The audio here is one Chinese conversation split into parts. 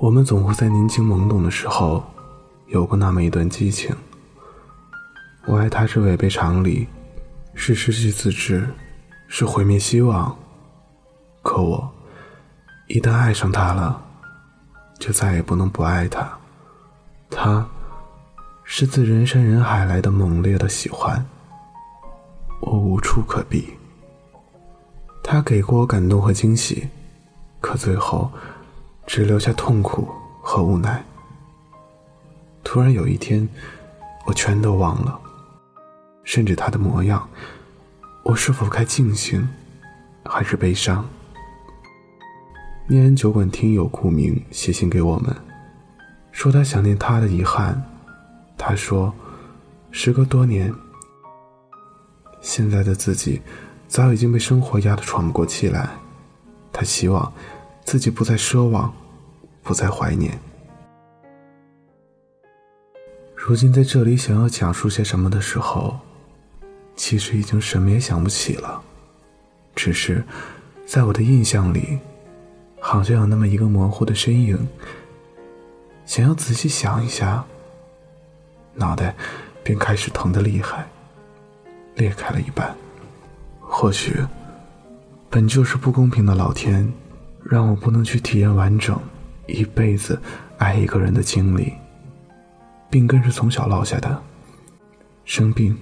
我们总会在年轻懵懂的时候，有过那么一段激情。我爱他是违背常理，是失去自知，是毁灭希望。可我一旦爱上他了，就再也不能不爱他。他是自人山人海来的猛烈的喜欢，我无处可避。他给过我感动和惊喜，可最后只留下痛苦和无奈。突然有一天，我全都忘了，甚至他的模样。我是否该庆幸，还是悲伤？念安酒馆听友顾明写信给我们，说他想念他的遗憾。他说，时隔多年，现在的自己。早已经被生活压得喘不过气来，他希望自己不再奢望，不再怀念。如今在这里想要讲述些什么的时候，其实已经什么也想不起了，只是在我的印象里，好像有那么一个模糊的身影。想要仔细想一下，脑袋便开始疼得厉害，裂开了一半。或许，本就是不公平的老天，让我不能去体验完整一辈子爱一个人的经历。病根是从小落下的，生病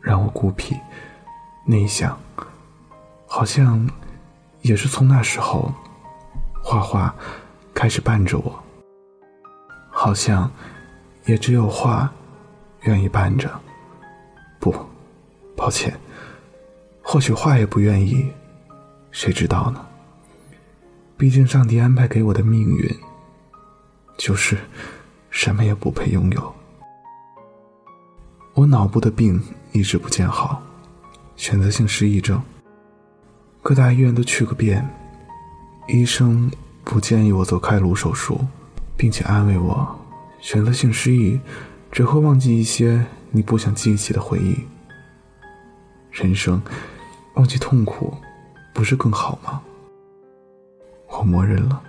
让我孤僻、内向，好像也是从那时候，画画开始伴着我。好像也只有画愿意伴着。不，抱歉。或许画也不愿意，谁知道呢？毕竟上帝安排给我的命运，就是什么也不配拥有。我脑部的病一直不见好，选择性失忆症，各大医院都去个遍，医生不建议我做开颅手术，并且安慰我，选择性失忆只会忘记一些你不想记起的回忆。人生。忘记痛苦，不是更好吗？我默认了。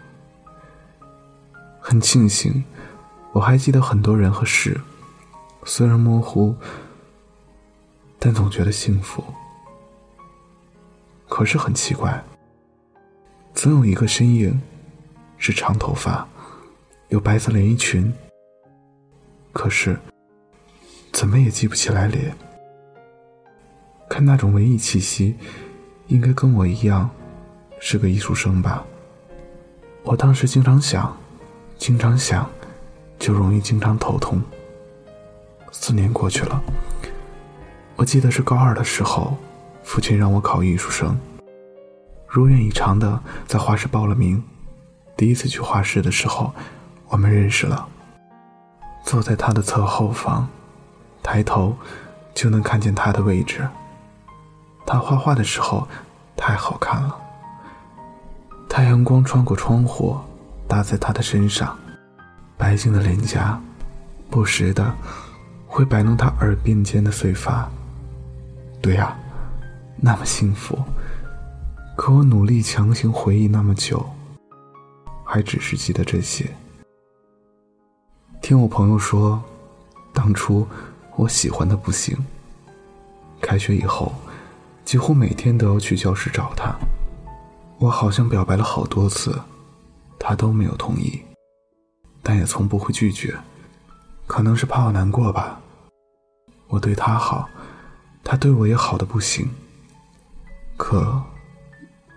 很庆幸，我还记得很多人和事，虽然模糊，但总觉得幸福。可是很奇怪，总有一个身影，是长头发，有白色连衣裙，可是怎么也记不起来脸。看那种文艺气息，应该跟我一样，是个艺术生吧。我当时经常想，经常想，就容易经常头痛。四年过去了，我记得是高二的时候，父亲让我考艺术生，如愿以偿的在画室报了名。第一次去画室的时候，我们认识了。坐在他的侧后方，抬头就能看见他的位置。他画画的时候太好看了，太阳光穿过窗户，打在他的身上，白净的脸颊，不时的会摆弄他耳鬓间的碎发。对呀，那么幸福。可我努力强行回忆那么久，还只是记得这些。听我朋友说，当初我喜欢的不行。开学以后。几乎每天都要去教室找他，我好像表白了好多次，他都没有同意，但也从不会拒绝，可能是怕我难过吧。我对他好，他对我也好的不行，可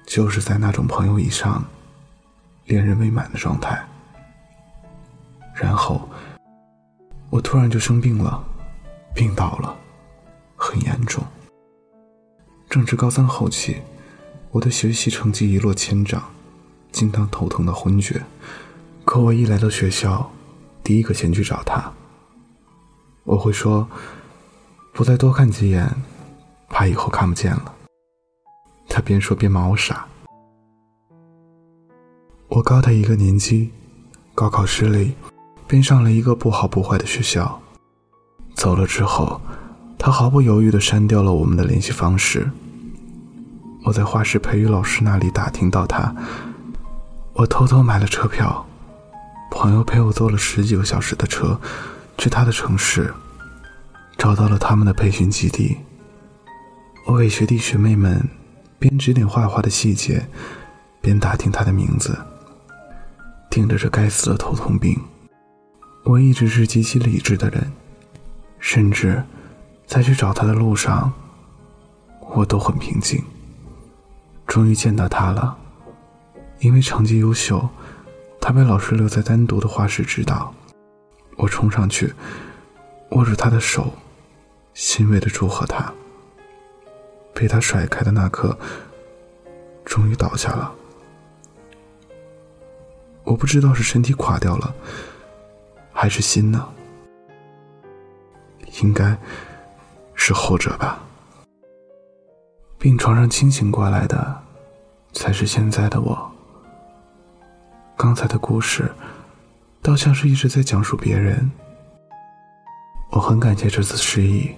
就是在那种朋友以上，恋人未满的状态。然后我突然就生病了，病倒了，很严重。正值高三后期，我的学习成绩一落千丈，经常头疼的昏厥。可我一来到学校，第一个先去找他。我会说：“不再多看几眼，怕以后看不见了。”他边说边骂我傻。我高他一个年级，高考失利，便上了一个不好不坏的学校。走了之后，他毫不犹豫地删掉了我们的联系方式。我在画室培育老师那里打听到他，我偷偷买了车票，朋友陪我坐了十几个小时的车，去他的城市，找到了他们的培训基地。我给学弟学妹们边指点画画的细节，边打听他的名字。顶着这该死的头痛病，我一直是极其理智的人，甚至在去找他的路上，我都很平静。终于见到他了，因为成绩优秀，他被老师留在单独的画室指导。我冲上去，握住他的手，欣慰的祝贺他。被他甩开的那刻，终于倒下了。我不知道是身体垮掉了，还是心呢？应该是后者吧。病床上清醒过来的，才是现在的我。刚才的故事，倒像是一直在讲述别人。我很感谢这次失忆，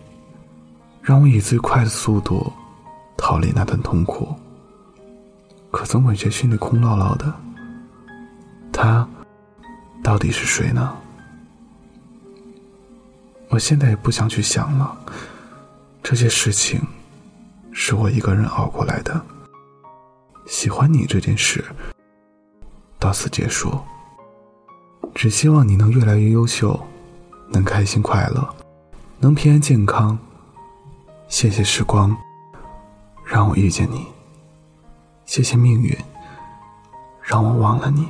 让我以最快的速度逃离那段痛苦。可总感觉心里空落落的。他到底是谁呢？我现在也不想去想了，这些事情。是我一个人熬过来的。喜欢你这件事到此结束。只希望你能越来越优秀，能开心快乐，能平安健康。谢谢时光，让我遇见你。谢谢命运，让我忘了你。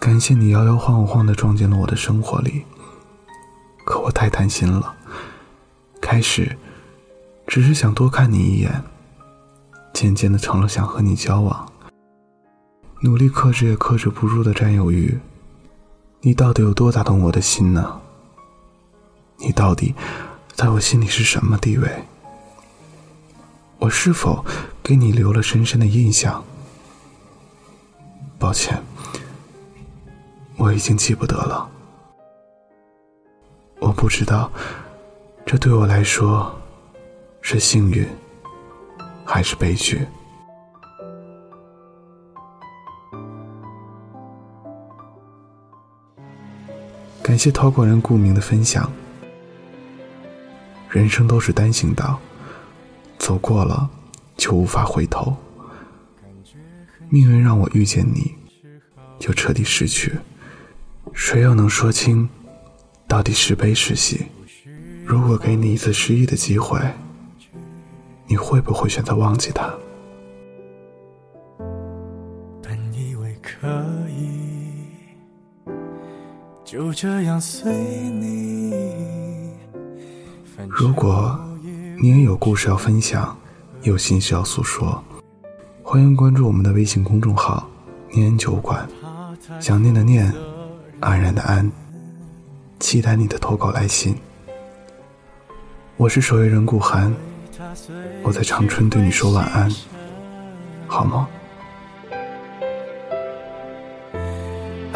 感谢你摇摇晃晃的撞进了我的生活里，可我太贪心了，开始。只是想多看你一眼，渐渐的成了想和你交往。努力克制也克制不住的占有欲，你到底有多打动我的心呢？你到底在我心里是什么地位？我是否给你留了深深的印象？抱歉，我已经记不得了。我不知道，这对我来说。是幸运，还是悲剧？感谢陶果人顾明的分享。人生都是单行道，走过了就无法回头。命运让我遇见你，就彻底失去。谁又能说清，到底是悲是喜？如果给你一次失忆的机会。你会不会选择忘记他？就这样随你。如果你也有故事要分享，有心事要诉说，欢迎关注我们的微信公众号“念酒馆”，想念的念，安然的安，期待你的投稿来信。我是守夜人顾寒。我在长春对你说晚安，好吗？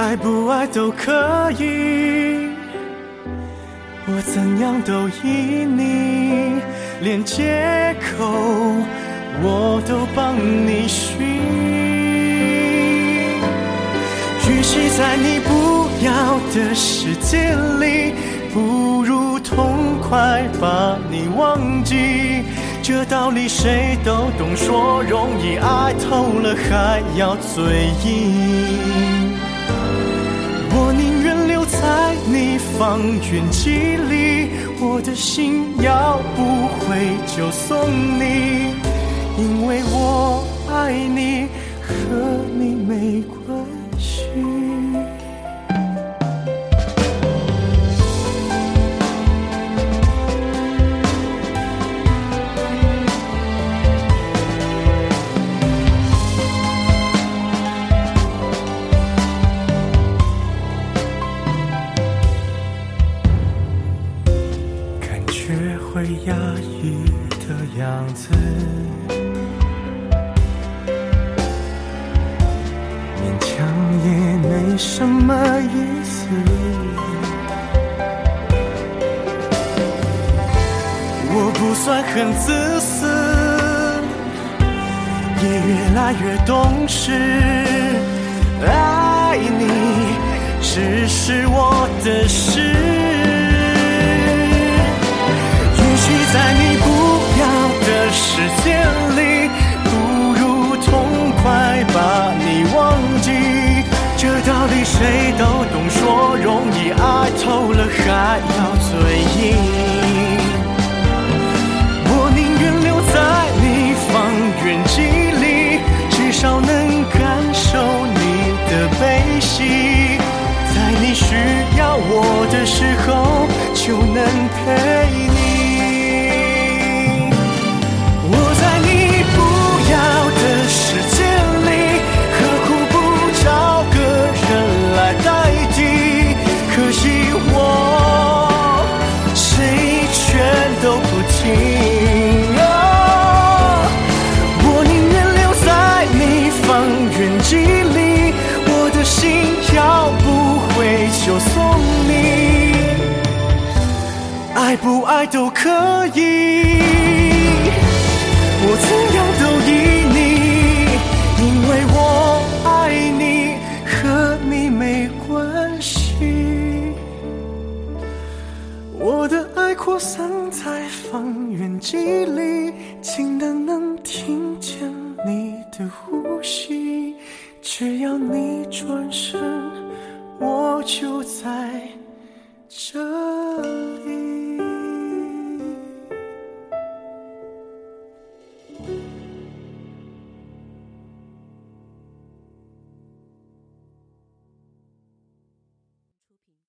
爱不爱都可以，我怎样都依你，连借口我都帮你寻。与其在你不要的世界里，不如痛快把你忘记。这道理谁都懂，说容易，爱透了还要嘴硬。方圆几里，我的心要不回就送你，因为我爱你，和你没关系。学会压抑的样子。勉强也没什么意思。我不算很自私也越来越懂事。爱你只是我的事。时间里，不如痛快把你忘记。这道理谁都懂，说容易，爱透了还要嘴硬。爱不爱都可以。我怎样都依你因为我爱你和你没关系。我的爱扩散在方圆几里近的能听见你的呼吸。只要你转身我就在